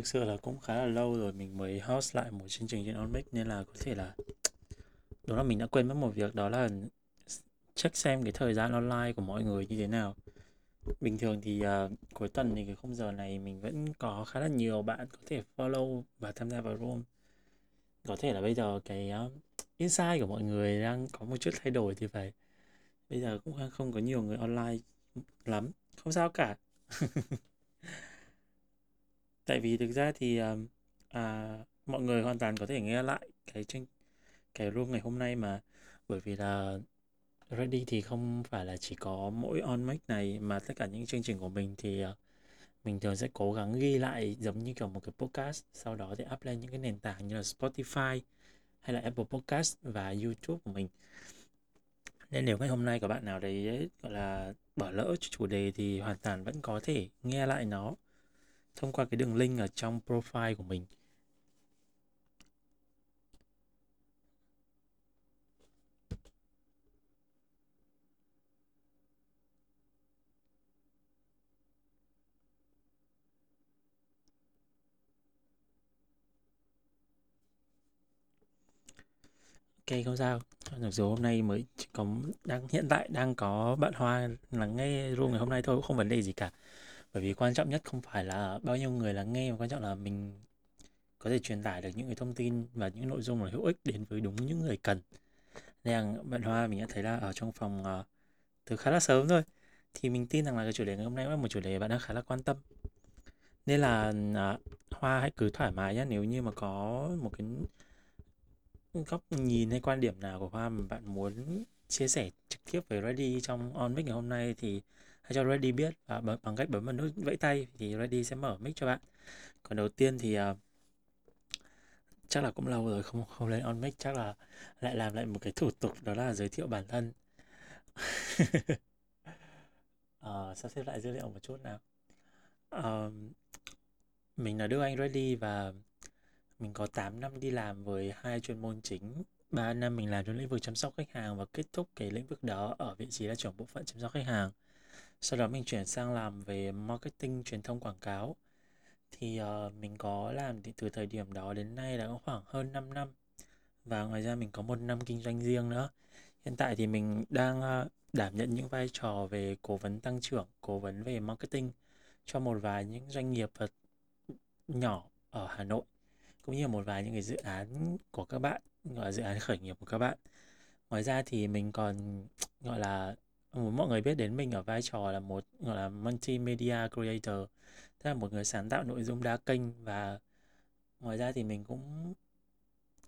Thực sự là cũng khá là lâu rồi mình mới host lại một chương trình trên OnMix nên là có thể là đúng là mình đã quên mất một việc đó là check xem cái thời gian online của mọi người như thế nào. Bình thường thì uh, cuối tuần thì cái khung giờ này mình vẫn có khá là nhiều bạn có thể follow và tham gia vào room. Có thể là bây giờ cái uh, insight của mọi người đang có một chút thay đổi thì phải. Bây giờ cũng không có nhiều người online lắm. Không sao cả. tại vì thực ra thì à, à, mọi người hoàn toàn có thể nghe lại cái chương cái room ngày hôm nay mà. Bởi vì là ready thì không phải là chỉ có mỗi on mic này mà tất cả những chương trình của mình thì uh, mình thường sẽ cố gắng ghi lại giống như kiểu một cái podcast sau đó thì up lên những cái nền tảng như là Spotify hay là Apple Podcast và YouTube của mình. Nên nếu ngày hôm nay có bạn nào đấy gọi là bỏ lỡ chủ đề thì hoàn toàn vẫn có thể nghe lại nó thông qua cái đường link ở trong profile của mình. Ok, không sao. Mặc dù hôm nay mới có, đang, hiện tại đang có bạn Hoa lắng nghe room ngày hôm nay thôi, cũng không vấn đề gì cả bởi vì quan trọng nhất không phải là bao nhiêu người lắng nghe mà quan trọng là mình có thể truyền tải được những cái thông tin và những nội dung là hữu ích đến với đúng những người cần. Nên là bạn Hoa mình đã thấy là ở trong phòng uh, từ khá là sớm thôi thì mình tin rằng là cái chủ đề ngày hôm nay là một chủ đề bạn đang khá là quan tâm. Nên là uh, Hoa hãy cứ thoải mái nhé nếu như mà có một cái góc nhìn hay quan điểm nào của Hoa mà bạn muốn chia sẻ trực tiếp với Ready trong on mic ngày hôm nay thì hãy cho Ready biết và bằng cách bấm vào nút vẫy tay thì Ready sẽ mở mic cho bạn. Còn đầu tiên thì uh, chắc là cũng lâu rồi không không lên on mic chắc là lại làm lại một cái thủ tục đó là giới thiệu bản thân. uh, sắp xếp lại dữ liệu một chút nào. Uh, mình là Đức Anh Ready và mình có 8 năm đi làm với hai chuyên môn chính 3 năm mình làm trong lĩnh vực chăm sóc khách hàng và kết thúc cái lĩnh vực đó ở vị trí là trưởng bộ phận chăm sóc khách hàng sau đó mình chuyển sang làm về marketing truyền thông quảng cáo. Thì uh, mình có làm thì từ thời điểm đó đến nay đã có khoảng hơn 5 năm. Và ngoài ra mình có một năm kinh doanh riêng nữa. Hiện tại thì mình đang uh, đảm nhận những vai trò về cố vấn tăng trưởng cố vấn về marketing cho một vài những doanh nghiệp ờ, nhỏ ở Hà Nội cũng như một vài những cái dự án của các bạn gọi là dự án khởi nghiệp của các bạn. Ngoài ra thì mình còn gọi là Ừ, mọi người biết đến mình ở vai trò là một gọi là multimedia creator tức là một người sáng tạo nội dung đa kênh và ngoài ra thì mình cũng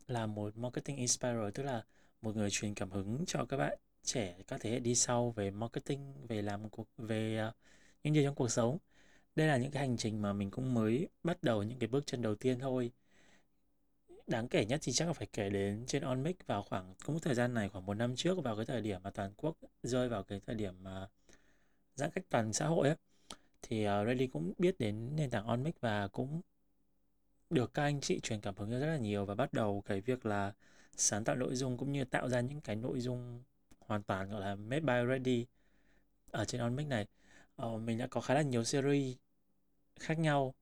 là một marketing inspirer tức là một người truyền cảm hứng cho các bạn trẻ các thế hệ đi sau về marketing về làm cuộc về uh, những điều trong cuộc sống. Đây là những cái hành trình mà mình cũng mới bắt đầu những cái bước chân đầu tiên thôi đáng kể nhất thì chắc là phải kể đến trên OnMix vào khoảng cũng thời gian này khoảng một năm trước vào cái thời điểm mà toàn quốc rơi vào cái thời điểm mà giãn cách toàn xã hội ấy thì ờ, uh, Ready cũng biết đến nền tảng OnMix và cũng được các anh chị truyền cảm hứng rất là nhiều và bắt đầu cái việc là sáng tạo nội dung cũng như tạo ra những cái nội dung hoàn toàn gọi là made by Ready ở trên OnMix này. Uh, mình đã có khá là nhiều series khác nhau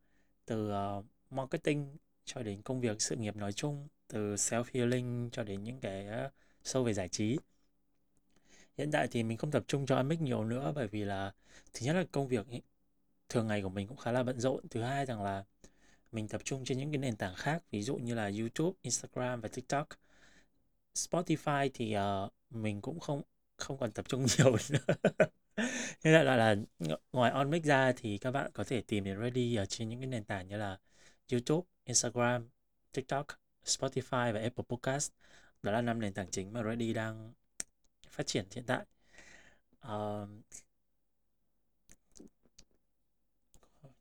từ uh, marketing cho đến công việc sự nghiệp nói chung từ self healing cho đến những cái ờ, sâu về giải trí. Hiện tại thì mình không tập trung cho amic nhiều nữa bởi vì là thứ nhất là công việc thường ngày của mình cũng khá là bận rộn. Thứ hai rằng là mình tập trung trên những cái nền tảng khác ví dụ như là youtube instagram và tiktok. Spotify thì uh, mình cũng không không còn tập trung nhiều nữa. Nên là, là, là ngoài on mic ra thì các bạn có thể tìm đến ready ở trên những cái nền tảng như là YouTube, Instagram, TikTok, Spotify và Apple Podcast. Đó là năm nền tảng chính mà Ready đang phát triển hiện tại. Uh,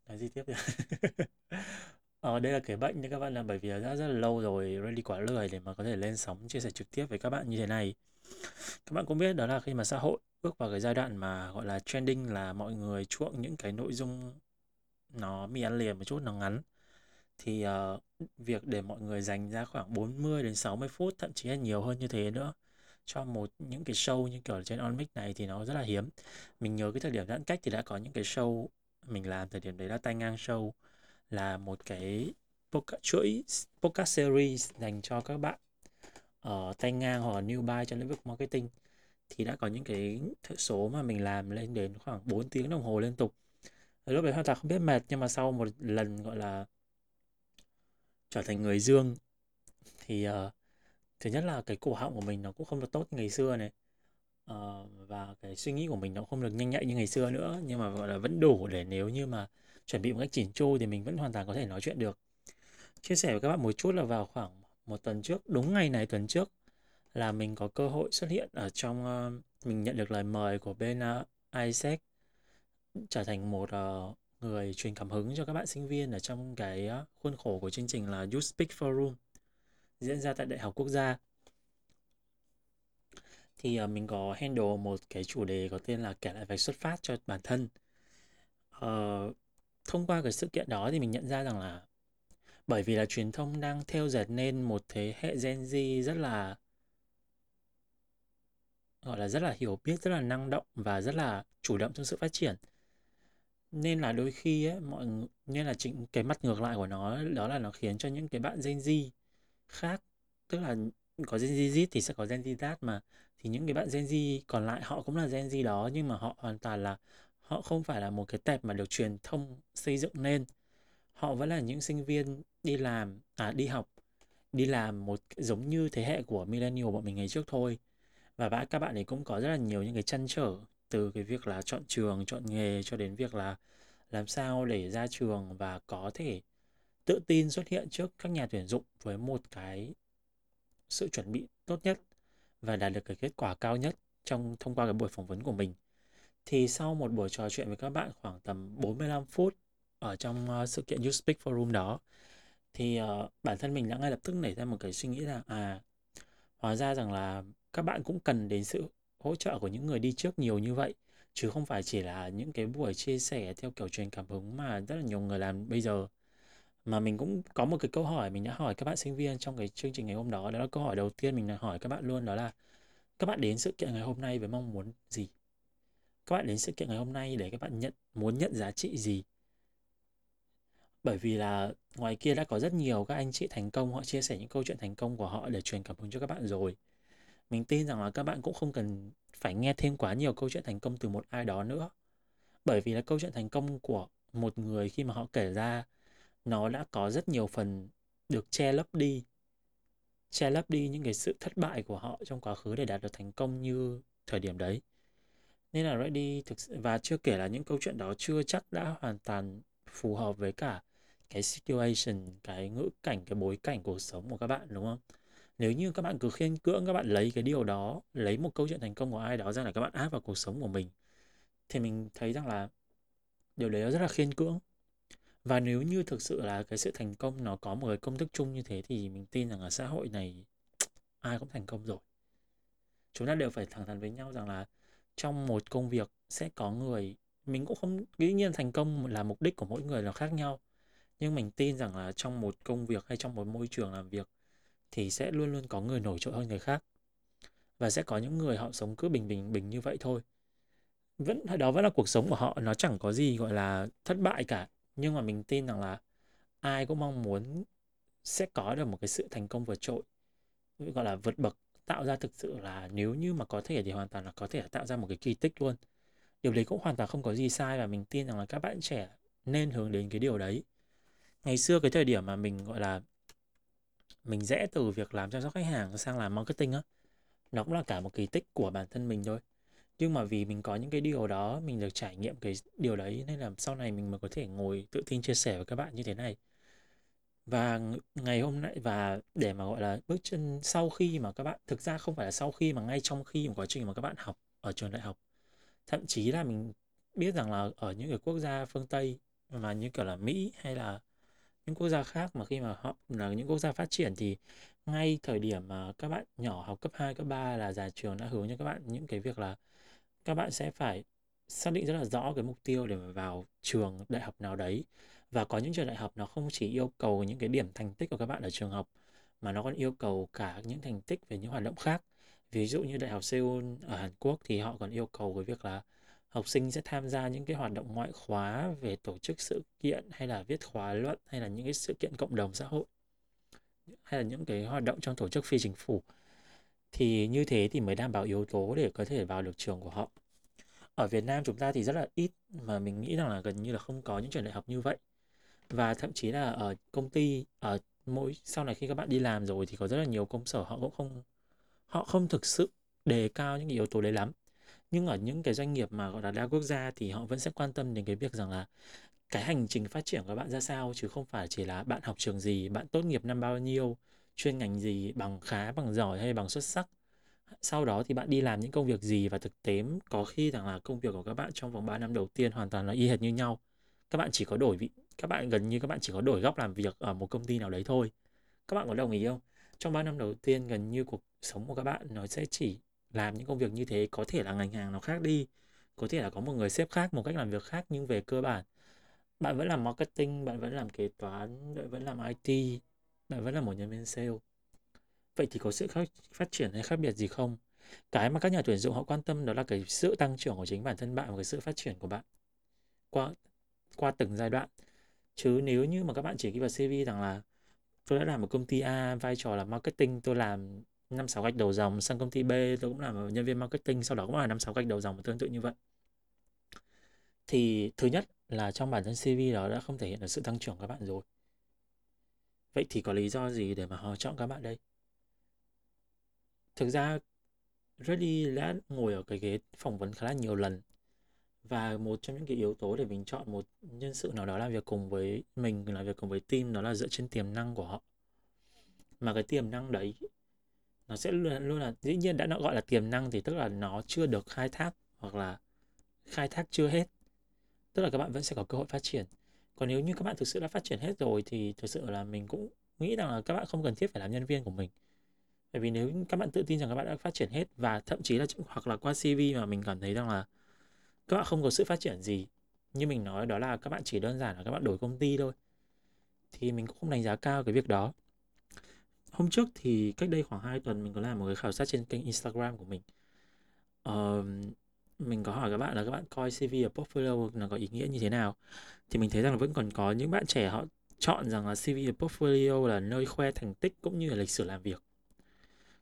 nói gì tiếp nhỉ? ờ, đây là cái bệnh đấy các bạn là bởi vì đã rất là lâu rồi Ready quá lười để mà có thể lên sóng chia sẻ trực tiếp với các bạn như thế này. Các bạn cũng biết đó là khi mà xã hội bước vào cái giai đoạn mà gọi là trending là mọi người chuộng những cái nội dung nó mì ăn liền một chút nó ngắn thì uh, việc để mọi người dành ra khoảng 40 đến 60 phút thậm chí là nhiều hơn như thế nữa cho một những cái show như kiểu trên on mic này thì nó rất là hiếm. Mình nhớ cái thời điểm giãn cách thì đã có những cái show mình làm thời điểm đấy là tay ngang show là một cái podcast, chuỗi podcast series dành cho các bạn ở tay ngang hoặc new buy trong lĩnh vực marketing. Thì đã có những cái số mà mình làm lên đến khoảng 4 tiếng đồng hồ liên tục. Lúc đấy hoàn toàn không biết mệt nhưng mà sau một lần gọi là trở thành người dương. Thì uh, thứ nhất là cái cổ họng của mình nó cũng không được tốt như ngày xưa này. Uh, và cái suy nghĩ của mình nó không được nhanh nhạy như ngày xưa nữa. Nhưng mà gọi là vẫn đủ để nếu như mà chuẩn bị một cách chỉn chu thì mình vẫn hoàn toàn có thể nói chuyện được. Chia sẻ với các bạn một chút là vào khoảng một tuần trước đúng ngày này tuần trước là mình có cơ hội xuất hiện ở trong uh, mình nhận được lời mời của bên uh, Isaac trở thành một uh, người truyền cảm hứng cho các bạn sinh viên ở trong cái khuôn khổ của chương trình là You Speak Forum diễn ra tại Đại học Quốc gia thì uh, mình có handle một cái chủ đề có tên là kể lại vạch xuất phát cho bản thân uh, thông qua cái sự kiện đó thì mình nhận ra rằng là bởi vì là truyền thông đang theo dệt nên một thế hệ Gen Z rất là gọi là rất là hiểu biết, rất là năng động và rất là chủ động trong sự phát triển. Nên là đôi khi ấy, mọi nên là chính cái mặt ngược lại của nó đó là nó khiến cho những cái bạn Gen Z khác tức là có Gen Z Z thì sẽ có Gen Z Z mà. Thì những cái bạn Gen Z còn lại họ cũng là Gen Z đó nhưng mà họ hoàn toàn là họ không phải là một cái tệp mà được truyền thông xây dựng nên. Họ vẫn là những sinh viên đi làm à đi học đi làm một giống như thế hệ của millennial bọn mình ngày trước thôi. Và các bạn ấy cũng có rất là nhiều những cái chăn trở từ cái việc là chọn trường chọn nghề cho đến việc là làm sao để ra trường và có thể tự tin xuất hiện trước các nhà tuyển dụng với một cái sự chuẩn bị tốt nhất và đạt được cái kết quả cao nhất trong thông qua cái buổi phỏng vấn của mình. Thì sau một buổi trò chuyện với các bạn khoảng tầm 45 phút ở trong uh, sự kiện You Speak Forum đó thì uh, bản thân mình đã ngay lập tức nảy ra một cái suy nghĩ là à hóa ra rằng là các bạn cũng cần đến sự hỗ trợ của những người đi trước nhiều như vậy, chứ không phải chỉ là những cái buổi chia sẻ theo kiểu truyền cảm hứng mà rất là nhiều người làm bây giờ. Mà mình cũng có một cái câu hỏi mình đã hỏi các bạn sinh viên trong cái chương trình ngày hôm đó đó là câu hỏi đầu tiên mình đã hỏi các bạn luôn, đó là các bạn đến sự kiện ngày hôm nay với mong muốn gì? Các bạn đến sự kiện ngày hôm nay để các bạn nhận, muốn nhận giá trị gì? Bởi vì là ngoài kia đã có rất nhiều các anh chị thành công, họ chia sẻ những câu chuyện thành công của họ để truyền cảm hứng cho các bạn rồi mình tin rằng là các bạn cũng không cần phải nghe thêm quá nhiều câu chuyện thành công từ một ai đó nữa. Bởi vì là câu chuyện thành công của một người khi mà họ kể ra, nó đã có rất nhiều phần được che lấp đi, che lấp đi những cái sự thất bại của họ trong quá khứ để đạt được thành công như thời điểm đấy. Nên là ready thực sự, và chưa kể là những câu chuyện đó chưa chắc đã hoàn toàn phù hợp với cả cái situation, cái ngữ cảnh, cái bối cảnh cuộc sống của các bạn, đúng không? Nếu như các bạn cứ khiên cưỡng các bạn lấy cái điều đó, lấy một câu chuyện thành công của ai đó ra là các bạn áp vào cuộc sống của mình, thì mình thấy rằng là điều đấy nó rất là khiên cưỡng. Và nếu như thực sự là cái sự thành công nó có một cái công thức chung như thế thì mình tin rằng ở xã hội này ai cũng thành công rồi. Chúng ta đều phải thẳng thắn với nhau rằng là trong một công việc sẽ có người, mình cũng không dĩ nhiên thành công là mục đích của mỗi người là khác nhau. Nhưng mình tin rằng là trong một công việc hay trong một môi trường làm việc thì sẽ luôn luôn có người nổi trội hơn người khác. Và sẽ có những người họ sống cứ bình bình bình như vậy thôi. Vẫn, đó vẫn là cuộc sống của họ, nó chẳng có gì gọi là thất bại cả. Nhưng mà mình tin rằng là ai cũng mong muốn sẽ có được một cái sự thành công vượt trội. Gọi là vượt bậc, tạo ra thực sự là nếu như mà có thể thì hoàn toàn là có thể tạo ra một cái kỳ tích luôn. Điều đấy cũng hoàn toàn không có gì sai và mình tin rằng là các bạn trẻ nên hướng đến cái điều đấy. Ngày xưa cái thời điểm mà mình gọi là mình rẽ từ việc làm chăm sóc khách hàng sang làm marketing á. Nó cũng là cả một kỳ tích của bản thân mình thôi. Nhưng mà vì mình có những cái điều đó, mình được trải nghiệm cái điều đấy, nên là sau này mình mới có thể ngồi tự tin chia sẻ với các bạn như thế này. Và ngày hôm nay, và để mà, gọi là, bước chân sau khi mà các bạn, thực ra không phải là sau khi mà ngay trong khi một quá trình mà các bạn học ở trường đại học. Thậm chí là mình biết rằng là ở những cái quốc gia phương Tây mà như kiểu là Mỹ hay là những quốc gia khác mà khi mà họ là những quốc gia phát triển thì ngay thời điểm mà các bạn nhỏ học cấp 2, cấp 3 là nhà trường đã hướng cho các bạn những cái việc là các bạn sẽ phải xác định rất là rõ cái mục tiêu để mà vào trường đại học nào đấy. Và có những trường đại học nó không chỉ yêu cầu những cái điểm thành tích của các bạn ở trường học mà nó còn yêu cầu cả những thành tích về những hoạt động khác. Ví dụ như đại học Seoul ở Hàn Quốc thì họ còn yêu cầu cái việc là học sinh sẽ tham gia những cái hoạt động ngoại khóa về tổ chức sự kiện hay là viết khóa luận hay là những cái sự kiện cộng đồng xã hội, hay là những cái hoạt động trong tổ chức phi chính phủ. Thì như thế thì mới đảm bảo yếu tố để có thể vào được trường của họ. Ở Việt Nam chúng ta thì rất là ít mà mình nghĩ rằng là gần như là không có những trường đại học như vậy. Và thậm chí là ở công ty, ở mỗi, sau này khi các bạn đi làm rồi thì có rất là nhiều công sở họ cũng không, họ không thực sự đề cao những yếu tố đấy lắm nhưng ở những cái doanh nghiệp mà, gọi là, đa quốc gia thì họ vẫn sẽ quan tâm đến cái việc rằng là cái hành trình phát triển của bạn ra sao, chứ không phải chỉ là bạn học trường gì, bạn tốt nghiệp năm bao nhiêu, chuyên ngành gì, bằng khá, bằng giỏi hay bằng xuất sắc. Sau đó thì bạn đi làm những công việc gì và thực tế có khi rằng là công việc của các bạn trong vòng 3 năm đầu tiên hoàn toàn là y hệt như nhau. Các bạn chỉ có đổi vị, các bạn gần như các bạn chỉ có đổi góc làm việc ở một công ty nào đấy thôi. Các bạn có đồng ý không? Trong 3 năm đầu tiên gần như cuộc sống của các bạn nó sẽ chỉ làm những công việc như thế có thể là ngành hàng nó khác đi có thể là có một người sếp khác một cách làm việc khác nhưng về cơ bản bạn vẫn làm marketing bạn vẫn làm kế toán bạn vẫn làm IT bạn vẫn là một nhân viên sale. Vậy thì có sự khác, phát triển hay khác biệt gì không? Cái mà các nhà tuyển dụng họ quan tâm đó là cái sự tăng trưởng của chính bản thân bạn và cái sự phát triển của bạn qua qua từng giai đoạn. Chứ nếu như mà các bạn chỉ ghi vào CV rằng là tôi đã làm ở công ty A vai trò là marketing tôi làm năm sáu gạch đầu dòng sang công ty B, tôi cũng làm nhân viên marketing, sau đó cũng là năm sáu gạch đầu dòng tương tự như vậy. Thì thứ nhất là trong bản thân CV đó đã không thể hiện được sự tăng trưởng của các bạn rồi. Vậy thì có lý do gì để mà họ chọn các bạn đây? Thực ra, Reddy đã ngồi ở cái ghế phỏng vấn khá là nhiều lần và một trong những cái yếu tố để mình chọn một nhân sự nào đó làm việc cùng với mình, làm việc cùng với team đó là dựa trên tiềm năng của họ. Mà cái tiềm năng đấy nó sẽ luôn, luôn là dĩ nhiên đã nó gọi là tiềm năng thì tức là nó chưa được khai thác hoặc là khai thác chưa hết. Tức là các bạn vẫn sẽ có cơ hội phát triển. Còn nếu như các bạn thực sự đã phát triển hết rồi thì thực sự là mình cũng nghĩ rằng là các bạn không cần thiết phải làm nhân viên của mình. Bởi vì nếu các bạn tự tin rằng các bạn đã phát triển hết và thậm chí là hoặc là qua CV mà mình cảm thấy rằng là các bạn không có sự phát triển gì như mình nói đó là các bạn chỉ đơn giản là các bạn đổi công ty thôi thì mình cũng không đánh giá cao cái việc đó hôm trước thì cách đây khoảng 2 tuần mình có làm một cái khảo sát trên kênh Instagram của mình uh, mình có hỏi các bạn là các bạn coi CV ở portfolio là có ý nghĩa như thế nào thì mình thấy rằng là vẫn còn có những bạn trẻ họ chọn rằng là CV ở portfolio là nơi khoe thành tích cũng như là lịch sử làm việc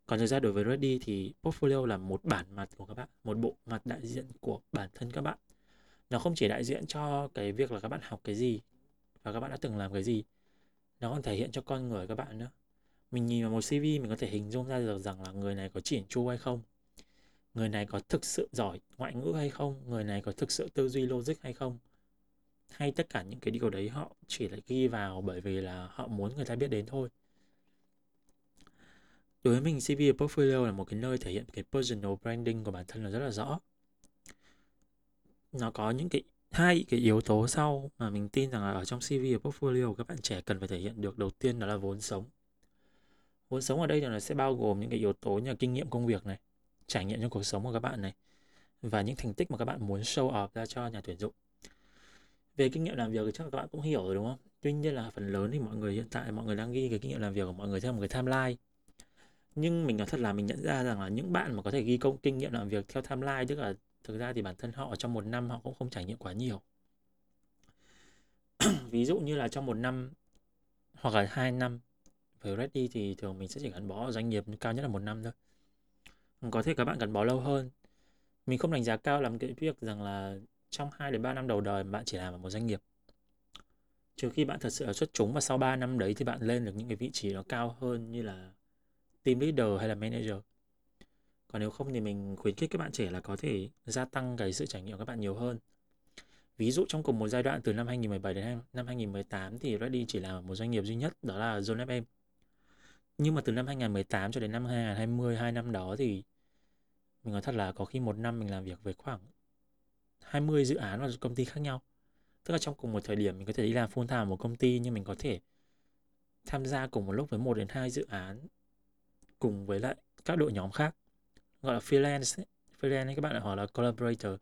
còn thực ra đối với Ready thì portfolio là một bản mặt của các bạn, một bộ mặt đại diện của bản thân các bạn. Nó không chỉ đại diện cho cái việc là các bạn học cái gì và các bạn đã từng làm cái gì. Nó còn thể hiện cho con người các bạn nữa. Mình nhìn vào một CV mình có thể hình dung ra được rằng là người này có chỉn chu hay không. Người này có thực sự giỏi ngoại ngữ hay không, người này có thực sự tư duy logic hay không. Hay tất cả những cái điều đấy họ chỉ là ghi vào bởi vì là họ muốn người ta biết đến thôi đối với mình CV portfolio là một cái nơi thể hiện cái personal branding của bản thân là rất là rõ nó có những cái hai cái yếu tố sau mà mình tin rằng là ở trong CV và portfolio các bạn trẻ cần phải thể hiện được đầu tiên đó là vốn sống vốn sống ở đây là nó sẽ bao gồm những cái yếu tố như là kinh nghiệm công việc này, trải nghiệm trong cuộc sống của các bạn này, và những thành tích mà các bạn muốn show off ra cho nhà tuyển dụng. Về kinh nghiệm làm việc thì chắc là các bạn cũng hiểu rồi, đúng không? Tuy nhiên là phần lớn thì mọi người hiện tại, mọi người đang ghi cái kinh nghiệm làm việc của mọi người theo một cái timeline. Nhưng mình nói thật là mình nhận ra rằng là những bạn mà có thể ghi công kinh nghiệm làm việc theo timeline, tức là thực ra thì bản thân họ trong một năm họ cũng không trải nghiệm quá nhiều. Ví dụ như là trong một năm hoặc là hai năm với Ready thì thường mình sẽ chỉ gắn bó ở doanh nghiệp cao nhất là một năm thôi. Có thể các bạn gắn bó lâu hơn. Mình không đánh giá cao làm cái việc rằng là trong 2 đến 3 năm đầu đời bạn chỉ làm ở một doanh nghiệp. Trừ khi bạn thật sự là xuất chúng và sau 3 năm đấy thì bạn lên được những cái vị trí nó cao hơn như là team leader hay là manager. Còn nếu không thì mình khuyến khích các bạn trẻ là có thể gia tăng cái sự trải nghiệm của các bạn nhiều hơn. Ví dụ trong cùng một giai đoạn từ năm 2017 đến năm 2018 thì Ready chỉ là một doanh nghiệp duy nhất, đó là Zone FM nhưng mà từ năm 2018 cho đến năm 2020 hai năm đó thì mình nói thật là có khi một năm mình làm việc với khoảng 20 dự án và công ty khác nhau. Tức là trong cùng một thời điểm mình có thể đi làm full time một công ty, nhưng mình có thể tham gia cùng một lúc với một đến hai dự án cùng với lại các đội nhóm khác, gọi là freelance ấy. freelance ấy, các bạn lại hỏi là collaborator.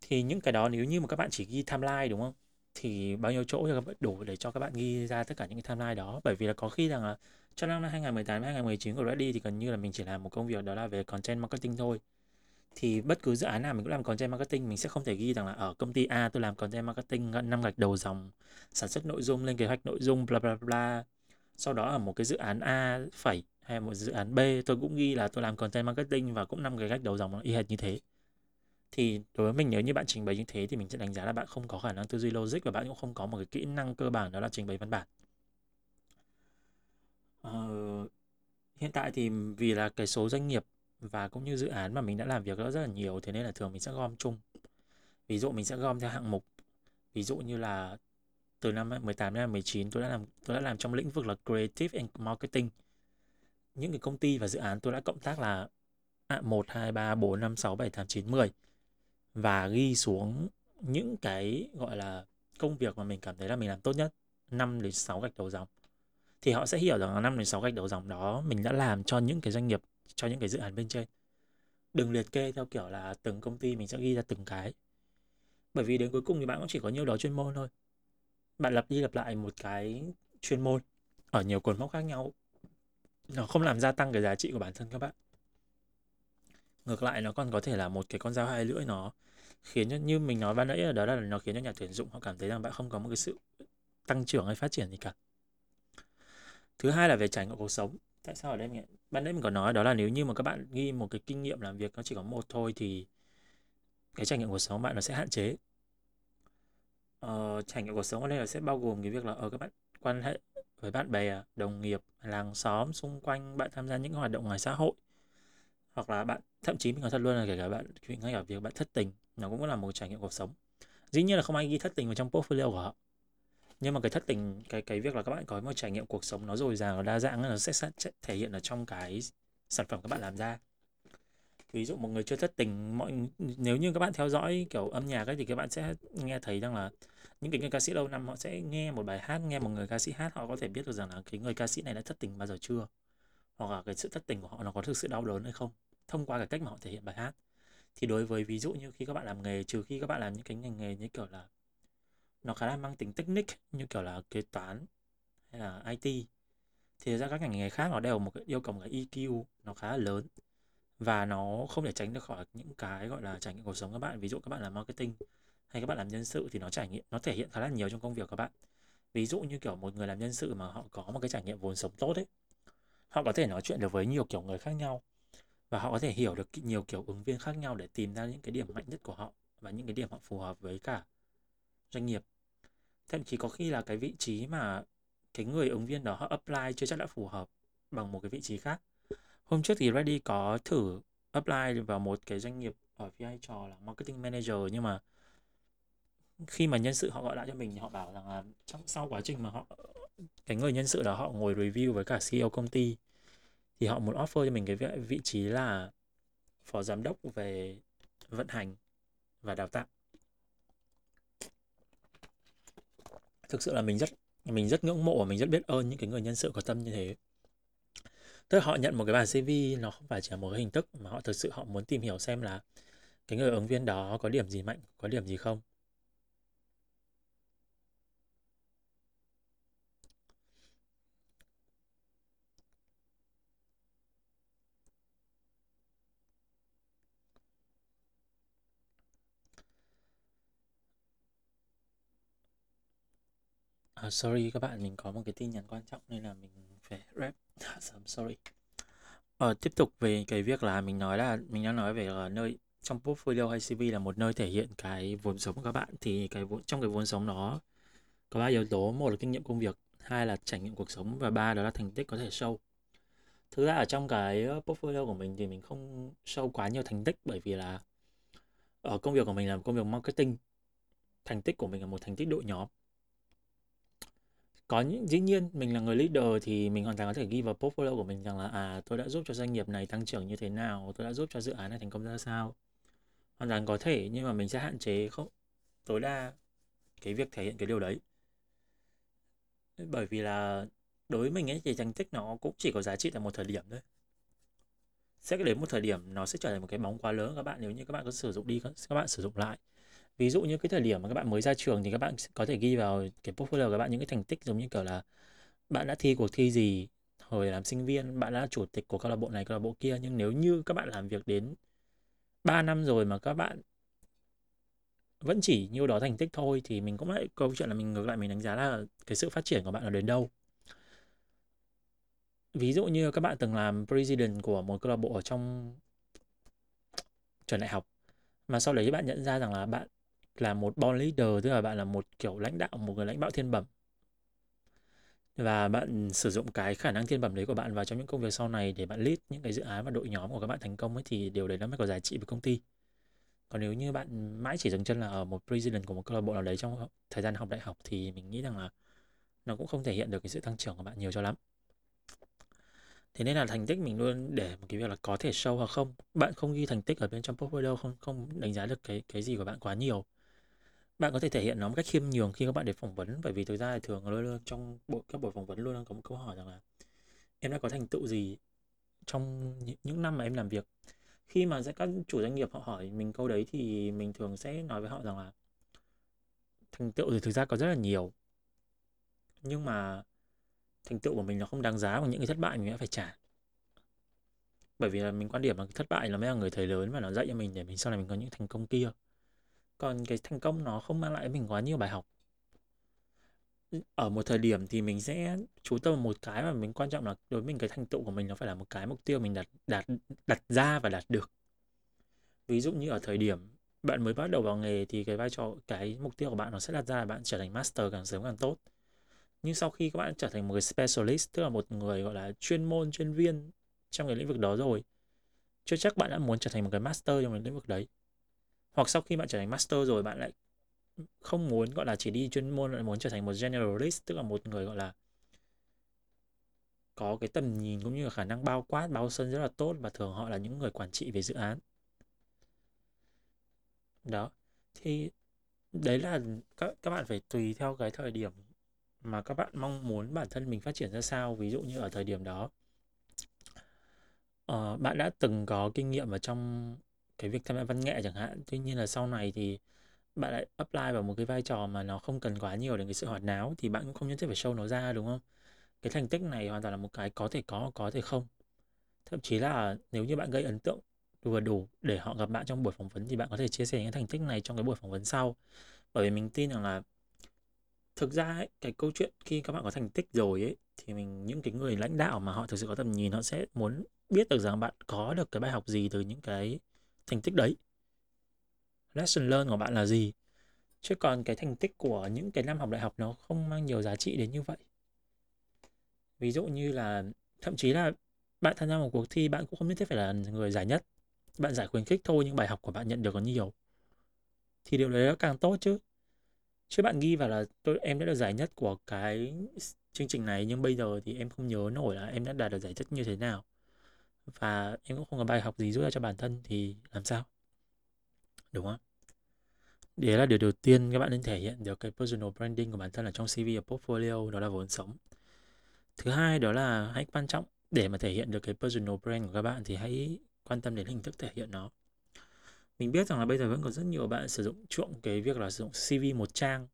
Thì những cái đó nếu như mà các bạn chỉ ghi timeline, đúng không? Thì bao nhiêu chỗ cho các bạn, đủ để cho các bạn ghi ra tất cả những cái timeline đó. Bởi vì là có khi rằng là trong năm 2018 2019 của Ready thì gần như là mình chỉ làm một công việc đó là về content marketing thôi. Thì bất cứ dự án nào mình cũng làm content marketing, mình sẽ không thể ghi rằng là ở công ty A tôi làm content marketing năm gạch đầu dòng, sản xuất nội dung, lên kế hoạch nội dung, bla bla bla sau đó ở một cái dự án A phẩy hay một dự án B tôi cũng ghi là tôi làm content marketing và cũng năm cái gạch đầu dòng, y hệt như thế thì đối với mình nếu như bạn trình bày như thế thì mình sẽ đánh giá là bạn không có khả năng tư duy logic và bạn cũng không có một cái kỹ năng cơ bản đó là trình bày văn bản. Ờ, hiện tại thì vì là cái số doanh nghiệp và cũng như dự án mà mình đã làm việc đó rất là nhiều thế nên là thường mình sẽ gom chung. Ví dụ mình sẽ gom theo hạng mục. Ví dụ như là từ năm 18 đến năm 19 tôi đã làm tôi đã làm trong lĩnh vực là creative and marketing. Những cái công ty và dự án tôi đã cộng tác là à, 1, 2, 3, 4, 5, 6, 7, 8, 9, 10 và ghi xuống những cái, gọi là, công việc mà mình cảm thấy là mình làm tốt nhất 5 đến 6 gạch đầu dòng. Thì họ sẽ hiểu rằng là 5 đến 6 gạch đầu dòng đó mình đã làm cho những cái doanh nghiệp, cho những cái dự án bên trên. Đừng liệt kê theo kiểu là từng công ty mình sẽ ghi ra từng cái. Bởi vì đến cuối cùng thì bạn cũng chỉ có nhiêu đó chuyên môn thôi. Bạn lặp đi lặp lại một cái chuyên môn ở nhiều cột mốc khác nhau. Nó không làm gia tăng cái giá trị của bản thân các bạn ngược lại nó còn có thể là một cái con dao hai lưỡi nó khiến cho như mình nói ban nãy là đó là nó khiến cho nhà tuyển dụng họ cảm thấy rằng bạn không có một cái sự tăng trưởng hay phát triển gì cả. Thứ hai là về trải nghiệm cuộc sống. Tại sao ở đây mình ban nãy mình có nói đó là nếu như mà các bạn ghi một cái kinh nghiệm làm việc nó chỉ có một thôi thì cái trải nghiệm cuộc sống của bạn nó sẽ hạn chế. Ờ, trải nghiệm cuộc sống ở đây là sẽ bao gồm cái việc là ở các bạn quan hệ với bạn bè đồng nghiệp làng xóm xung quanh bạn tham gia những hoạt động ngoài xã hội hoặc là bạn thậm chí mình nói thật luôn là kể cả bạn ngay cả việc bạn thất tình nó cũng là một trải nghiệm cuộc sống. Dĩ nhiên là không ai ghi thất tình vào trong portfolio của họ. Nhưng mà cái thất tình cái cái việc là các bạn có một trải nghiệm cuộc sống nó dồi dào nó đa dạng nó sẽ, sẽ thể hiện ở trong cái sản phẩm các bạn làm ra. Ví dụ một người chưa thất tình mọi nếu như các bạn theo dõi kiểu âm nhạc ấy thì các bạn sẽ nghe thấy rằng là những cái người ca sĩ lâu năm họ sẽ nghe một bài hát nghe một người ca sĩ hát họ có thể biết được rằng là cái người ca sĩ này đã thất tình bao giờ chưa? Hoặc là cái sự thất tình của họ nó có thực sự đau đớn hay không? Thông qua cái cách mà họ thể hiện bài hát. Thì đối với ví dụ như khi các bạn làm nghề, trừ khi các bạn làm những cái ngành nghề như kiểu là nó khá là mang tính technique, như kiểu là kế toán hay là IT thì ra các ngành nghề khác nó đều một cái yêu cầu một cái EQ nó khá là lớn. Và nó không thể tránh được khỏi những cái gọi là trải nghiệm cuộc sống các bạn. Ví dụ các bạn làm marketing hay các bạn làm nhân sự thì nó trải nghiệm, nó thể hiện khá là nhiều trong công việc của các bạn. Ví dụ như kiểu một người làm nhân sự mà họ có một cái trải nghiệm vốn sống tốt ấy, họ có thể nói chuyện được với nhiều kiểu người khác nhau và họ có thể hiểu được nhiều kiểu ứng viên khác nhau để tìm ra những cái điểm mạnh nhất của họ và những cái điểm họ phù hợp với cả doanh nghiệp. Thậm chí có khi là cái vị trí mà cái người ứng viên đó họ apply chưa chắc đã phù hợp bằng một cái vị trí khác. Hôm trước thì Ready có thử apply vào một cái doanh nghiệp ở vai trò là marketing manager, nhưng mà khi mà nhân sự họ gọi lại cho mình thì họ bảo rằng là trong sau quá trình mà họ, cái người nhân sự đó họ ngồi review với cả CEO công ty thì họ muốn offer cho mình cái vị trí là phó giám đốc về vận hành và đào tạo. Thực sự là mình rất mình rất ngưỡng mộ và mình rất biết ơn những cái người nhân sự có tâm như thế. Tức là họ nhận một cái bản CV nó không phải chỉ là một cái hình thức mà họ thực sự họ muốn tìm hiểu xem là cái người ứng viên đó có điểm gì mạnh, có điểm gì không. Uh, sorry các bạn, mình có một cái tin nhắn quan trọng nên là mình phải rep. sớm sorry. Ờ, tiếp tục về cái việc là mình nói là mình đang nói về là nơi trong portfolio hay CV là một nơi thể hiện cái vốn sống của các bạn. Thì cái vốn trong cái vốn sống đó có ba yếu tố. Một là kinh nghiệm công việc hai là trải nghiệm cuộc sống và ba đó là thành tích có thể show. Thực ra ở trong cái ờ, portfolio của mình thì mình không show quá nhiều thành tích bởi vì là ở công việc của mình là công việc marketing. Thành tích của mình là một thành tích đội nhóm có những, dĩ nhiên mình là người leader thì mình hoàn toàn có thể ghi vào portfolio của mình rằng là à tôi đã giúp cho doanh nghiệp này tăng trưởng như thế nào, tôi đã giúp cho dự án này thành công ra sao. Hoàn toàn có thể, nhưng mà mình sẽ hạn chế không, tối đa cái việc thể hiện cái điều đấy. Bởi vì là đối với mình ấy thì thành tích nó cũng chỉ có giá trị tại một thời điểm thôi. Sẽ đến một thời điểm nó sẽ trở thành một cái bóng quá lớn, các bạn, nếu như các bạn có sử dụng đi, các bạn sử dụng lại ví dụ như cái thời điểm mà các bạn mới ra trường thì các bạn có thể ghi vào cái portfolio của các bạn những cái thành tích giống như kiểu là bạn đã thi cuộc thi gì hồi làm sinh viên, bạn đã chủ tịch của câu lạc bộ này, câu lạc bộ kia. Nhưng nếu như các bạn làm việc đến 3 năm rồi mà các bạn vẫn chỉ nhiêu đó thành tích thôi thì mình cũng lại, câu chuyện là mình ngược lại mình đánh giá là cái sự phát triển của bạn là đến đâu. Ví dụ như các bạn từng làm president của một câu lạc bộ ở trong trường đại học mà sau đấy các bạn nhận ra rằng là bạn là một born leader, tức là bạn là một kiểu lãnh đạo, một người lãnh đạo thiên bẩm. Và bạn sử dụng cái khả năng thiên bẩm đấy của bạn vào trong những công việc sau này để bạn lead những cái dự án và đội nhóm của các bạn thành công ấy, thì điều đấy nó mới có giá trị với công ty. Còn nếu như bạn mãi chỉ dừng chân là ở một president của một câu lạc bộ nào đấy trong thời gian học đại học, thì mình nghĩ rằng là nó cũng không thể hiện được cái sự tăng trưởng của bạn nhiều cho lắm. Thế nên là thành tích mình luôn để một cái việc là có thể show hoặc không. Bạn không ghi thành tích ở bên trong portfolio không không đánh giá được cái cái gì của bạn quá nhiều bạn có thể thể hiện nó một cách khiêm nhường khi các bạn để phỏng vấn, bởi vì thực ra thì thường luôn luôn trong bộ, các buổi phỏng vấn luôn luôn có một câu hỏi rằng là, em đã có thành tựu gì trong những năm mà em làm việc? Khi mà các chủ doanh nghiệp họ hỏi mình câu đấy thì mình thường sẽ nói với họ rằng là, thành tựu thì thực ra có rất là nhiều, nhưng mà thành tựu của mình nó không đáng giá bằng những cái thất bại mình đã phải trả. Bởi vì là mình quan điểm là thất bại là mới là người thầy lớn và nó dạy cho mình để mình sau này mình có những thành công kia còn cái thành công nó không mang lại mình quá nhiều bài học. Ở một thời điểm thì mình sẽ chú tâm vào một cái mà mình quan trọng là đối với mình cái thành tựu của mình nó phải là một cái mục tiêu mình đặt đặt đặt ra và đạt được. Ví dụ như ở thời điểm bạn mới bắt đầu vào nghề thì cái vai trò, cái mục tiêu của bạn nó sẽ đặt ra là bạn trở thành master càng sớm càng tốt. Nhưng sau khi các bạn trở thành một người specialist, tức là một người gọi là chuyên môn, chuyên viên trong cái lĩnh vực đó rồi, chưa chắc bạn đã muốn trở thành một cái master trong cái lĩnh vực đấy hoặc sau khi bạn trở thành master rồi bạn lại không muốn gọi là chỉ đi chuyên môn lại muốn trở thành một generalist tức là một người gọi là có cái tầm nhìn cũng như là khả năng bao quát bao sân rất là tốt và thường họ là những người quản trị về dự án. Đó. Thì đấy là các các bạn phải tùy theo cái thời điểm mà các bạn mong muốn bản thân mình phát triển ra sao. Ví dụ như ở thời điểm đó uh, bạn đã từng có kinh nghiệm ở trong cái việc tham gia văn nghệ chẳng hạn. Tuy nhiên là sau này thì bạn lại apply vào một cái vai trò mà nó không cần quá nhiều đến cái sự hoạt náo thì bạn cũng không nhất thiết phải show nó ra đúng không? Cái thành tích này hoàn toàn là một cái có thể có có thể không. Thậm chí là nếu như bạn gây ấn tượng vừa đủ để họ gặp bạn trong buổi phỏng vấn thì bạn có thể chia sẻ những thành tích này trong cái buổi phỏng vấn sau. Bởi vì mình tin rằng là thực ra ấy, cái câu chuyện khi các bạn có thành tích rồi ấy thì mình những cái người lãnh đạo mà họ thực sự có tầm nhìn họ sẽ muốn biết được rằng bạn có được cái bài học gì từ những cái thành tích đấy. Lesson learn của bạn là gì? Chứ còn cái thành tích của những cái năm học đại học nó không mang nhiều giá trị đến như vậy. Ví dụ như là, thậm chí là bạn tham gia một cuộc thi, bạn cũng không nhất thiết phải là người giải nhất. Bạn giải khuyến khích thôi, nhưng bài học của bạn nhận được còn nhiều. Thì điều đấy nó càng tốt chứ. Chứ bạn ghi vào là tôi, em đã được giải nhất của cái chương trình này, nhưng bây giờ thì em không nhớ nổi là em đã đạt được giải nhất như thế nào và em cũng không có bài học gì rút ra cho bản thân thì làm sao? Đúng không? Đấy là điều đầu tiên các bạn nên thể hiện được cái personal branding của bản thân ở trong CV và portfolio, đó là vốn sống. Thứ hai đó là hãy quan trọng, để mà thể hiện được cái personal brand của các bạn thì hãy quan tâm đến hình thức thể hiện nó. Mình biết rằng là bây giờ vẫn còn rất nhiều bạn sử dụng chuộng cái việc là sử dụng CV một trang.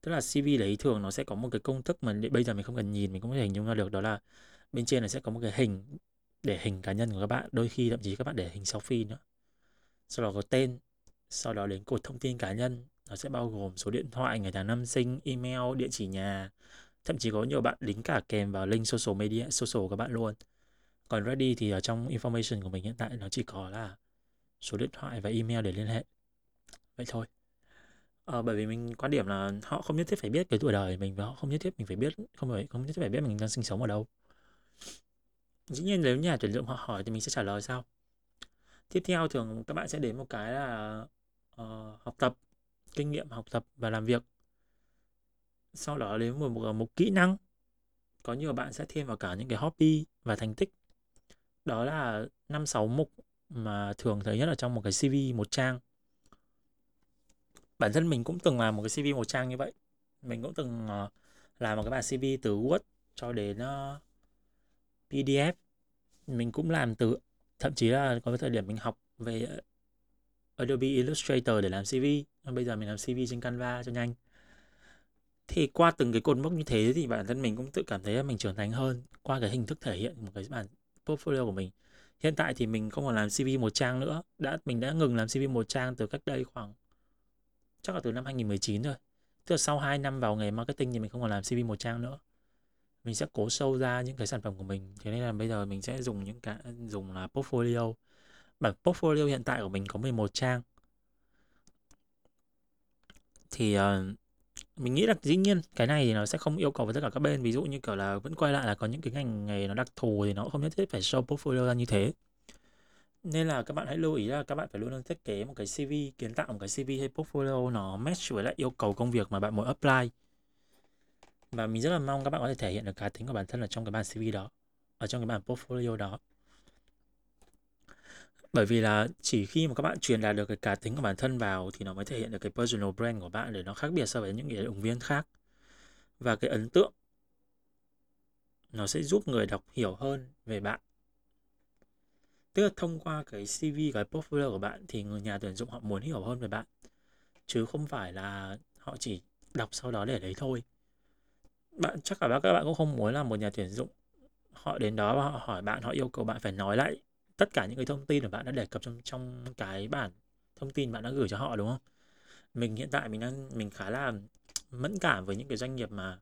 Tức là CV đấy thường nó sẽ có một cái công thức mà bây giờ mình không cần nhìn, mình cũng có thể hình dung ra được, đó là bên trên này sẽ có một cái hình để hình cá nhân của các bạn đôi khi thậm chí các bạn để hình selfie nữa. Sau đó có tên sau đó đến cột thông tin cá nhân nó sẽ bao gồm số điện thoại ngày tháng năm sinh email địa chỉ nhà. Thậm chí có nhiều bạn đính cả kèm vào link social media social của các bạn luôn. Còn ready thì ở trong information của mình hiện tại nó chỉ có là số điện thoại và email để liên hệ. Vậy thôi. À, bởi vì mình quan điểm là họ không nhất thiết phải biết cái tuổi đời mình và họ không nhất thiết mình phải biết không phải không nhất thiết phải biết mình đang sinh sống ở đâu dĩ nhiên nếu nhà tuyển dụng họ hỏi thì mình sẽ trả lời sau. Tiếp theo thường các bạn sẽ đến một cái là uh, học tập kinh nghiệm học tập và làm việc. Sau đó đến một, một, một kỹ năng có nhiều bạn sẽ thêm vào cả những cái hobby và thành tích. Đó là năm sáu mục mà thường thấy nhất ở trong một cái CV một trang. Bản thân mình cũng từng làm một cái CV một trang như vậy. Mình cũng từng uh, làm một cái bản CV từ Word cho đến uh, PDF mình cũng làm từ, thậm chí là có cái thời điểm mình học về ờ, Adobe Illustrator để làm CV bây giờ mình làm CV trên Canva cho nhanh. Thì qua từng cái cột mốc như thế thì bản thân mình cũng tự cảm thấy là mình trưởng thành hơn qua cái hình thức thể hiện một cái bản portfolio của mình. Hiện tại thì mình không còn làm CV một trang nữa, đã, mình đã ngừng làm CV một trang từ cách đây khoảng, chắc là từ năm 2019 rồi. Tức là sau 2 năm vào nghề marketing thì mình không còn làm CV một trang nữa mình sẽ cố sâu ra những cái sản phẩm của mình. Thế nên là bây giờ mình sẽ dùng những cái dùng là portfolio. Bản portfolio hiện tại của mình có 11 trang. Thì uh, mình nghĩ là dĩ nhiên cái này thì nó sẽ không yêu cầu với tất cả các bên. Ví dụ như kiểu là vẫn quay lại là có những cái ngành nghề nó đặc thù thì nó không nhất thiết phải show portfolio ra như thế. Nên là các bạn hãy lưu ý là các bạn phải luôn luôn thiết kế một cái CV kiến tạo một cái CV hay portfolio nó match với lại yêu cầu công việc mà bạn muốn apply và mình rất là mong các bạn có thể thể hiện được cá tính của bản thân ở trong cái bản CV đó, ở trong cái bản portfolio đó. Bởi vì là chỉ khi mà các bạn truyền đạt được cái cá tính của bản thân vào thì nó mới thể hiện được cái personal brand của bạn để nó khác biệt so với những người ứng viên khác. Và cái ấn tượng nó sẽ giúp người đọc hiểu hơn về bạn. Tức là thông qua cái CV cái portfolio của bạn thì người nhà tuyển dụng họ muốn hiểu hơn về bạn, chứ không phải là họ chỉ đọc sau đó để đấy thôi bạn, chắc cả các bạn cũng không muốn là một nhà tuyển dụng họ đến đó và họ hỏi bạn, họ yêu cầu bạn phải nói lại tất cả những cái thông tin mà bạn đã đề cập trong trong cái bản thông tin bạn đã gửi cho họ, đúng không? Mình hiện tại mình đang, mình khá là mẫn cảm với những cái doanh nghiệp mà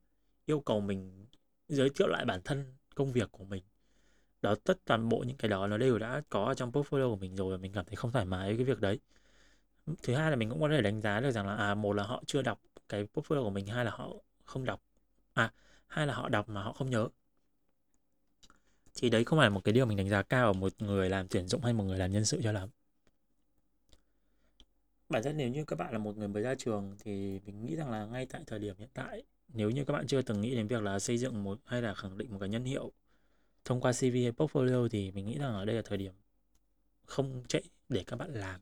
yêu cầu mình giới thiệu lại bản thân công việc của mình. Đó, tất toàn bộ những cái đó nó đều đã có ở trong portfolio của mình rồi và mình cảm thấy không thoải mái với cái việc đấy. Thứ hai là mình cũng có thể đánh giá được rằng là à một là họ chưa đọc cái portfolio của mình, hai là họ không đọc à hay là họ đọc mà họ không nhớ? Thì đấy không phải là một cái điều mình đánh giá cao ở một người làm tuyển dụng hay một người làm nhân sự cho lắm. Bản thân nếu như các bạn là một người mới ra trường thì mình nghĩ rằng là ngay tại thời điểm hiện tại, nếu như các bạn chưa từng nghĩ đến việc là xây dựng một hay là khẳng định một cái nhân hiệu thông qua CV hay portfolio thì mình nghĩ rằng ở đây là thời điểm không chạy để các bạn làm.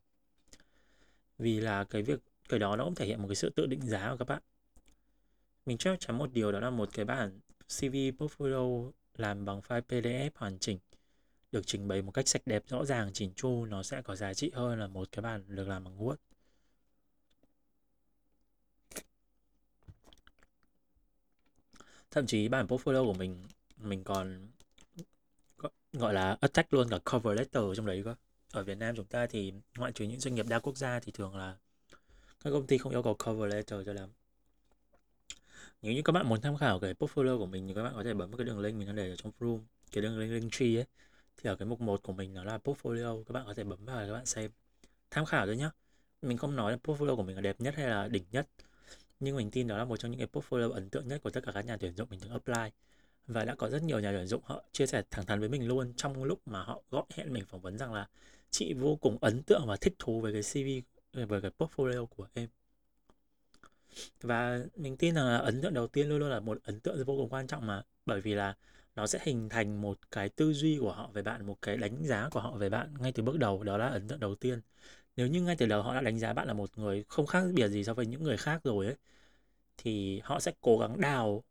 Vì là cái việc, cái đó nó cũng thể hiện một cái sự tự định giá của các bạn mình chắc chắn một điều đó là một cái bản CV portfolio làm bằng file PDF hoàn chỉnh, được trình bày một cách sạch đẹp, rõ ràng chỉnh chu, nó sẽ có giá trị hơn là một cái bản được làm bằng Word. Thậm chí bản portfolio của mình mình còn gọi là attach luôn cả cover letter trong đấy cơ. Ở Việt Nam chúng ta thì ngoại trừ những doanh nghiệp đa quốc gia thì thường là các công ty không yêu cầu cover letter cho lắm nếu như các bạn muốn tham khảo cái portfolio của mình thì các bạn có thể bấm vào cái đường link mình đang để ở trong room, cái đường link link tree ấy. Thì ở cái mục 1 của mình nó là portfolio, các bạn có thể bấm vào để các bạn xem. Tham khảo thôi nhá. Mình không nói là portfolio của mình là đẹp nhất hay là đỉnh nhất, nhưng mình tin đó là một trong những cái portfolio ấn tượng nhất của tất cả các nhà tuyển dụng mình từng apply. Và đã có rất nhiều nhà tuyển dụng họ chia sẻ thẳng thắn với mình luôn trong lúc mà họ gọi hẹn mình phỏng vấn rằng là chị vô cùng ấn tượng và thích thú với cái CV về cái portfolio của em và mình tin rằng là ấn tượng đầu tiên luôn luôn là một ấn tượng vô cùng quan trọng mà. Bởi vì là nó sẽ hình thành một cái tư duy của họ về bạn, một cái đánh giá của họ về bạn ngay từ bước đầu. Đó là ấn tượng đầu tiên. Nếu như ngay từ đầu họ đã đánh giá bạn là một người không khác biệt gì so với những người khác rồi ấy, thì họ sẽ cố gắng đào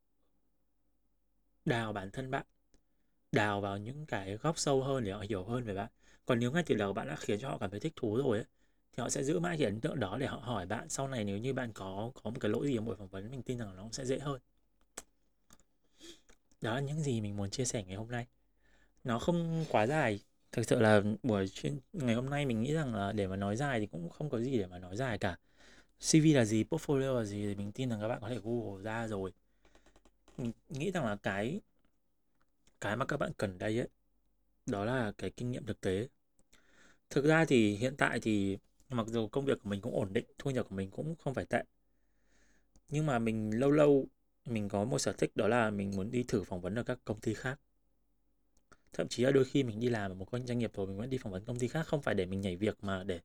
đào bản thân bạn, đào vào những cái góc sâu hơn để họ hiểu hơn về bạn. Còn nếu ngay từ đầu bạn đã khiến cho họ cảm thấy thích thú rồi ấy thì họ sẽ giữ mãi cái ấn tượng đó để họ hỏi bạn. Sau này nếu như bạn có có một cái lỗi gì ở buổi phỏng vấn, mình tin rằng nó cũng sẽ dễ hơn. Đó là những gì mình muốn chia sẻ ngày hôm nay. Nó không quá dài. Thực sự là buổi chuyên, ngày hôm nay mình nghĩ rằng là để mà nói dài thì cũng không có gì để mà nói dài cả. CV là gì, portfolio là gì thì mình tin rằng các bạn có thể google ra rồi. Mình nghĩ rằng là cái cái mà các bạn cần đây ấy, đó là cái kinh nghiệm thực tế. Thực ra thì hiện tại thì mặc dù công việc của mình cũng ổn định, thu nhập của mình cũng không phải tệ, nhưng mà mình lâu lâu mình có một sở thích đó là mình muốn đi thử phỏng vấn ở các công ty khác. Thậm chí là đôi khi mình đi làm ở một doanh nghiệp rồi mình vẫn đi phỏng vấn công ty khác, không phải để mình nhảy việc mà để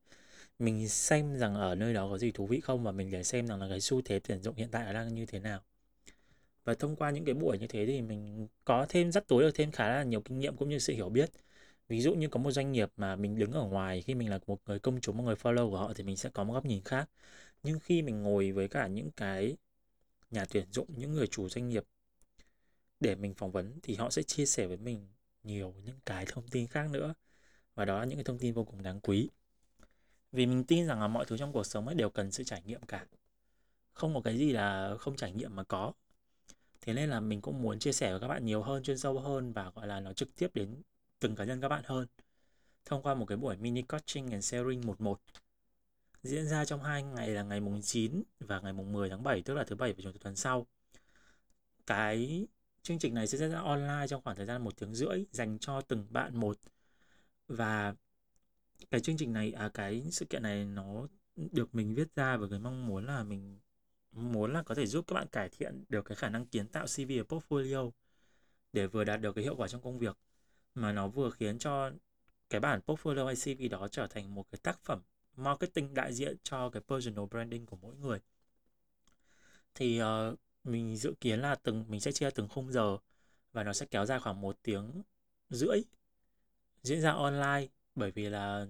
mình xem rằng ở nơi đó có gì thú vị không và mình để xem rằng là cái xu thế tuyển dụng hiện tại đang như thế nào. Và thông qua những cái buổi như thế thì mình có thêm dắt túi được thêm khá là nhiều kinh nghiệm cũng như sự hiểu biết ví dụ như có một doanh nghiệp mà mình đứng ở ngoài, khi mình là một người công chúng, một người follow của họ thì mình sẽ có một góc nhìn khác. Nhưng khi mình ngồi với cả những cái nhà tuyển dụng, những người chủ doanh nghiệp để mình phỏng vấn thì họ sẽ chia sẻ với mình nhiều những cái thông tin khác nữa. Và đó là những cái thông tin vô cùng đáng quý. Vì mình tin rằng là mọi thứ trong cuộc sống ấy đều cần sự trải nghiệm cả. Không có cái gì là không trải nghiệm mà có. Thế nên là mình cũng muốn chia sẻ với các bạn nhiều hơn, chuyên sâu hơn và, gọi là, nó trực tiếp đến từng cá nhân các bạn hơn. Thông qua một cái buổi mini coaching and sharing 11 diễn ra trong hai ngày là ngày mùng 9 và ngày mùng 10 tháng 7 tức là thứ bảy và chủ nhật tuần sau. Cái chương trình này sẽ diễn ra online trong khoảng thời gian một tiếng rưỡi, dành cho từng bạn một. Và cái chương trình này à cái sự kiện này nó được mình viết ra với cái mong muốn là mình muốn là có thể giúp các bạn cải thiện được cái khả năng kiến tạo CV và portfolio để vừa đạt được cái hiệu quả trong công việc mà nó vừa khiến cho cái bản portfolio hay CV đó trở thành một cái tác phẩm marketing đại diện cho cái personal branding của mỗi người. Thì uh, mình dự kiến là từng mình sẽ chia từng khung giờ và nó sẽ kéo dài khoảng một tiếng rưỡi diễn ra online. Bởi vì là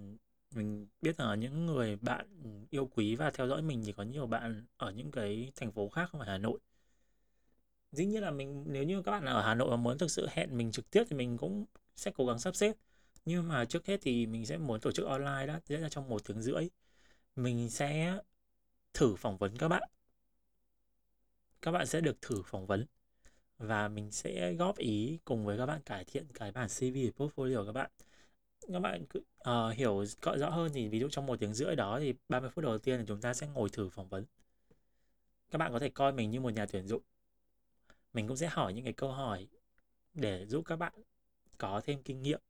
mình biết là những người bạn yêu quý và theo dõi mình thì có nhiều bạn ở những cái thành phố khác không phải Hà Nội dĩ nhiên là mình nếu như các bạn ở Hà Nội mà muốn thực sự hẹn mình trực tiếp thì mình cũng sẽ cố gắng sắp xếp. Nhưng mà trước hết thì mình sẽ muốn tổ chức online đó diễn ra trong một tiếng rưỡi. Mình sẽ thử phỏng vấn các bạn. Các bạn sẽ được thử phỏng vấn và mình sẽ góp ý cùng với các bạn cải thiện cái bản CV portfolio của các bạn. Các bạn uh, hiểu rõ hơn thì ví dụ trong một tiếng rưỡi đó thì 30 phút đầu tiên thì chúng ta sẽ ngồi thử phỏng vấn. Các bạn có thể coi mình như một nhà tuyển dụng mình cũng sẽ hỏi những cái câu hỏi để giúp các bạn có thêm kinh nghiệm,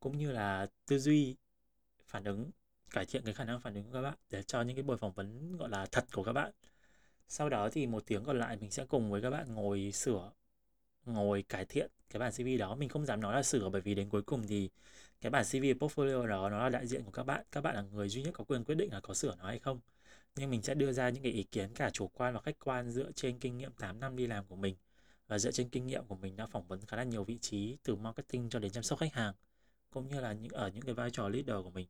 cũng như là tư duy phản ứng, cải thiện cái khả năng phản ứng của các bạn để cho những cái buổi phỏng vấn, gọi là, thật của các bạn. Sau đó thì một tiếng còn lại mình sẽ cùng với các bạn ngồi sửa, ngồi cải thiện cái bản CV đó. Mình không dám nói là sửa bởi vì đến cuối cùng thì cái bản CV portfolio đó nó là đại diện của các bạn. Các bạn là người duy nhất có quyền quyết định là có sửa nó hay không nhưng mình sẽ đưa ra những cái ý kiến cả chủ quan và khách quan dựa trên kinh nghiệm 8 năm đi làm của mình. Và dựa trên kinh nghiệm của mình đã phỏng vấn khá là nhiều vị trí, từ marketing cho đến chăm sóc khách hàng, cũng như là những, ở những cái vai trò leader của mình.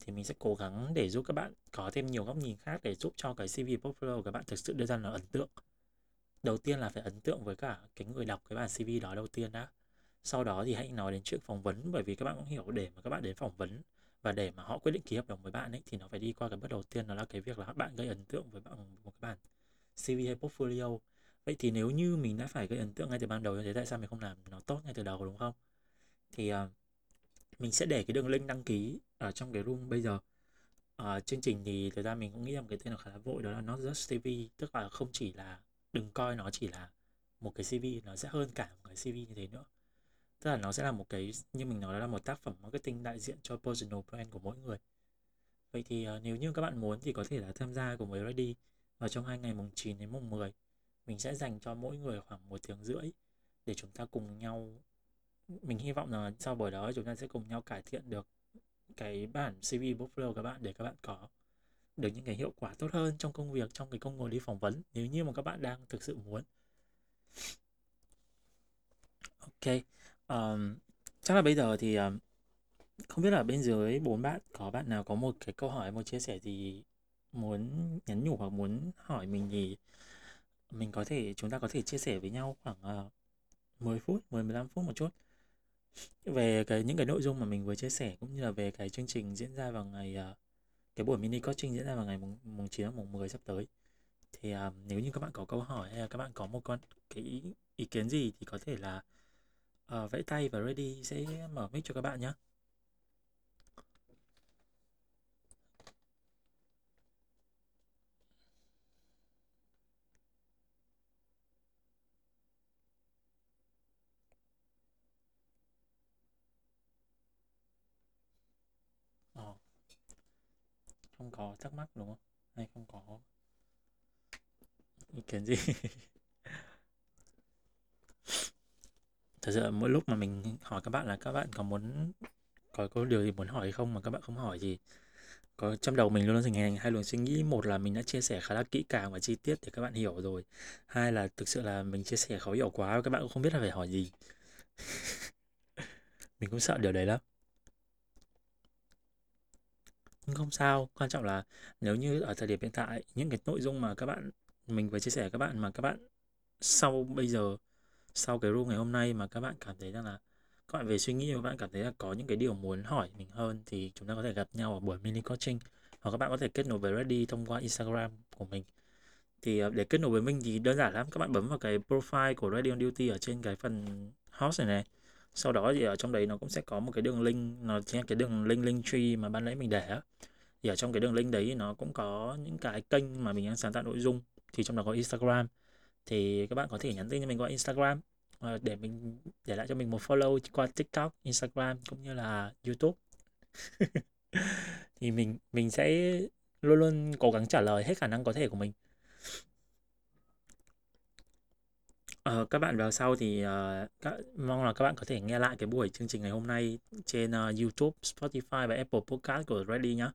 Thì mình sẽ cố gắng để giúp các bạn có thêm nhiều góc nhìn khác để giúp cho cái CV portfolio của các bạn thực sự đưa ra là ấn tượng. Đầu tiên là phải ấn tượng với cả cái người đọc cái bản CV đó đầu tiên đã. Sau đó thì hãy nói đến chuyện phỏng vấn, bởi vì các bạn cũng hiểu để mà các bạn đến phỏng vấn và để mà họ quyết định ký hợp đồng với bạn ấy thì nó phải đi qua cái bước đầu tiên đó là cái việc là bạn gây ấn tượng với bạn một cái bản CV hay portfolio. Vậy thì nếu như mình đã phải gây ấn tượng ngay từ ban đầu như thế tại sao mình không làm nó tốt ngay từ đầu đúng không? Thì uh, mình sẽ để cái đường link đăng ký ở trong cái room bây giờ. Uh, chương trình thì thực ra mình cũng nghĩ là một cái tên nó khá là vội đó là not just CV tức là không chỉ là đừng coi nó chỉ là một cái CV nó sẽ hơn cả một cái CV như thế nữa tức là nó sẽ là một cái như mình nói đó là một tác phẩm marketing đại diện cho personal brand của mỗi người. Vậy thì uh, nếu như các bạn muốn thì có thể là tham gia cùng với Ready vào trong hai ngày mùng 9 đến mùng 10 mình sẽ dành cho mỗi người khoảng một tiếng rưỡi để chúng ta cùng nhau mình hy vọng là sau buổi đó chúng ta sẽ cùng nhau cải thiện được cái bản CV Buffalo các bạn để các bạn có được những cái hiệu quả tốt hơn trong công việc trong cái công ngồi đi phỏng vấn nếu như mà các bạn đang thực sự muốn. Ok chắc là bây giờ thì um, không biết là bên dưới bốn bạn có bạn nào có một cái câu hỏi một chia sẻ gì muốn nhắn nhủ hoặc muốn hỏi mình thì mình có thể chúng ta có thể chia sẻ với nhau khoảng uh, ờ, 10 phút 10 15 phút một chút. Về cái những cái nội dung mà mình vừa chia sẻ cũng như là về cái chương trình diễn ra vào ngày uh, cái buổi mini coaching diễn ra vào ngày mùng, mùng 9 mùng 10 sắp tới. Thì uh, nếu như các bạn có câu hỏi hay là các bạn có một con cái ý, ý kiến gì thì có thể là uh, vẫy tay và ready sẽ mở mic cho các bạn nhé. Ờ, không có thắc mắc đúng không? Hay không có ý kiến gì? thật sự mỗi lúc mà mình hỏi các bạn là các bạn có muốn, có có điều gì muốn hỏi không mà các bạn không hỏi gì có, trong đầu mình luôn luôn hình thành hai luồng suy nghĩ. Một là mình đã chia sẻ khá là kỹ càng và chi tiết để các bạn hiểu rồi. Hai là thực sự là mình chia sẻ khó hiểu quá, các bạn cũng không biết là phải hỏi gì. Mình cũng sợ điều đấy lắm. Nhưng không sao, quan trọng là nếu như ở thời điểm hiện tại, những cái nội dung mà các bạn, mình vừa chia sẻ các bạn mà các bạn sau bây giờ sau cái room ngày hôm nay mà các bạn cảm thấy rằng là các bạn về suy nghĩ và các bạn cảm thấy là có những cái điều muốn hỏi mình hơn thì chúng ta có thể gặp nhau ở buổi mini coaching hoặc các bạn có thể kết nối với Ready thông qua Instagram của mình. Thì ờ, để kết nối với mình thì đơn giản lắm, các bạn bấm vào cái profile của Ready on Duty ở trên cái phần host này này. Sau đó thì ở trong đấy nó cũng sẽ có một cái đường link, nó chính là cái đường link link tree mà ban nãy mình để á. Thì ở trong cái đường link đấy nó cũng có những cái kênh mà mình đang sáng tạo nội dung, thì trong đó có Instagram thì các bạn có thể nhắn tin cho mình qua Instagram ờ, để mình để lại cho mình một follow qua TikTok, Instagram cũng như là YouTube thì mình mình sẽ luôn luôn cố gắng trả lời hết khả năng có thể của mình Ờ, các bạn vào sau thì uh, các, mong là các bạn có thể nghe lại cái buổi chương trình ngày hôm nay trên uh, YouTube, Spotify và Apple Podcast của Ready nhé.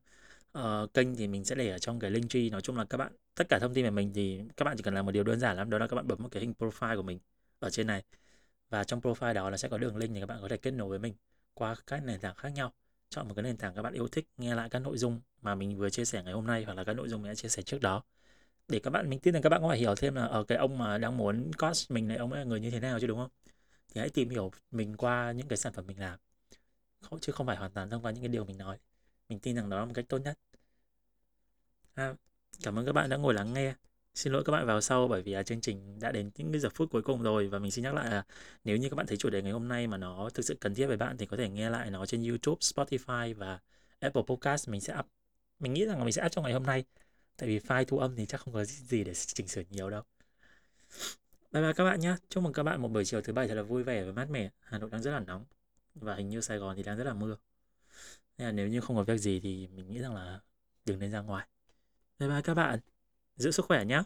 Uh, kênh thì mình sẽ để ở trong cái link tree. Nói chung là các bạn tất cả thông tin về mình thì các bạn chỉ cần làm một điều đơn giản lắm. Đó là các bạn bấm một cái hình profile của mình ở trên này. Và trong profile đó là sẽ có đường link để các bạn có thể kết nối với mình qua các nền tảng khác nhau. Chọn một cái nền tảng các bạn yêu thích nghe lại các nội dung mà mình vừa chia sẻ ngày hôm nay hoặc là các nội dung mình đã chia sẻ trước đó. Để các bạn mình tin rằng các bạn có phải hiểu thêm là ở cái ông mà đang muốn cost mình này ông ấy là người như thế nào chứ đúng không? Thì hãy tìm hiểu mình qua những cái sản phẩm mình làm. Không chứ không phải hoàn toàn thông qua những cái điều mình nói mình tin rằng đó là một cách tốt nhất. À, cảm ơn các bạn đã ngồi lắng nghe. Xin lỗi các bạn vào sau bởi vì à, chương trình đã đến những cái giờ phút cuối cùng rồi và mình xin nhắc lại là nếu như các bạn thấy chủ đề ngày hôm nay mà nó thực sự cần thiết với bạn thì có thể nghe lại nó trên YouTube, Spotify và Apple Podcast. Mình sẽ up mình nghĩ rằng là mình sẽ up trong ngày hôm nay. Tại vì file thu âm thì chắc không có gì để chỉnh sửa nhiều đâu. Bye bye các bạn nhé chúc mừng các bạn một buổi chiều thứ bảy thật là vui vẻ và mát mẻ. Hà nội đang rất là nóng và hình như sài gòn thì đang rất là mưa nên là nếu như không có việc gì thì mình nghĩ rằng là đừng nên ra ngoài. Bye bye các bạn. Giữ sức khỏe nhé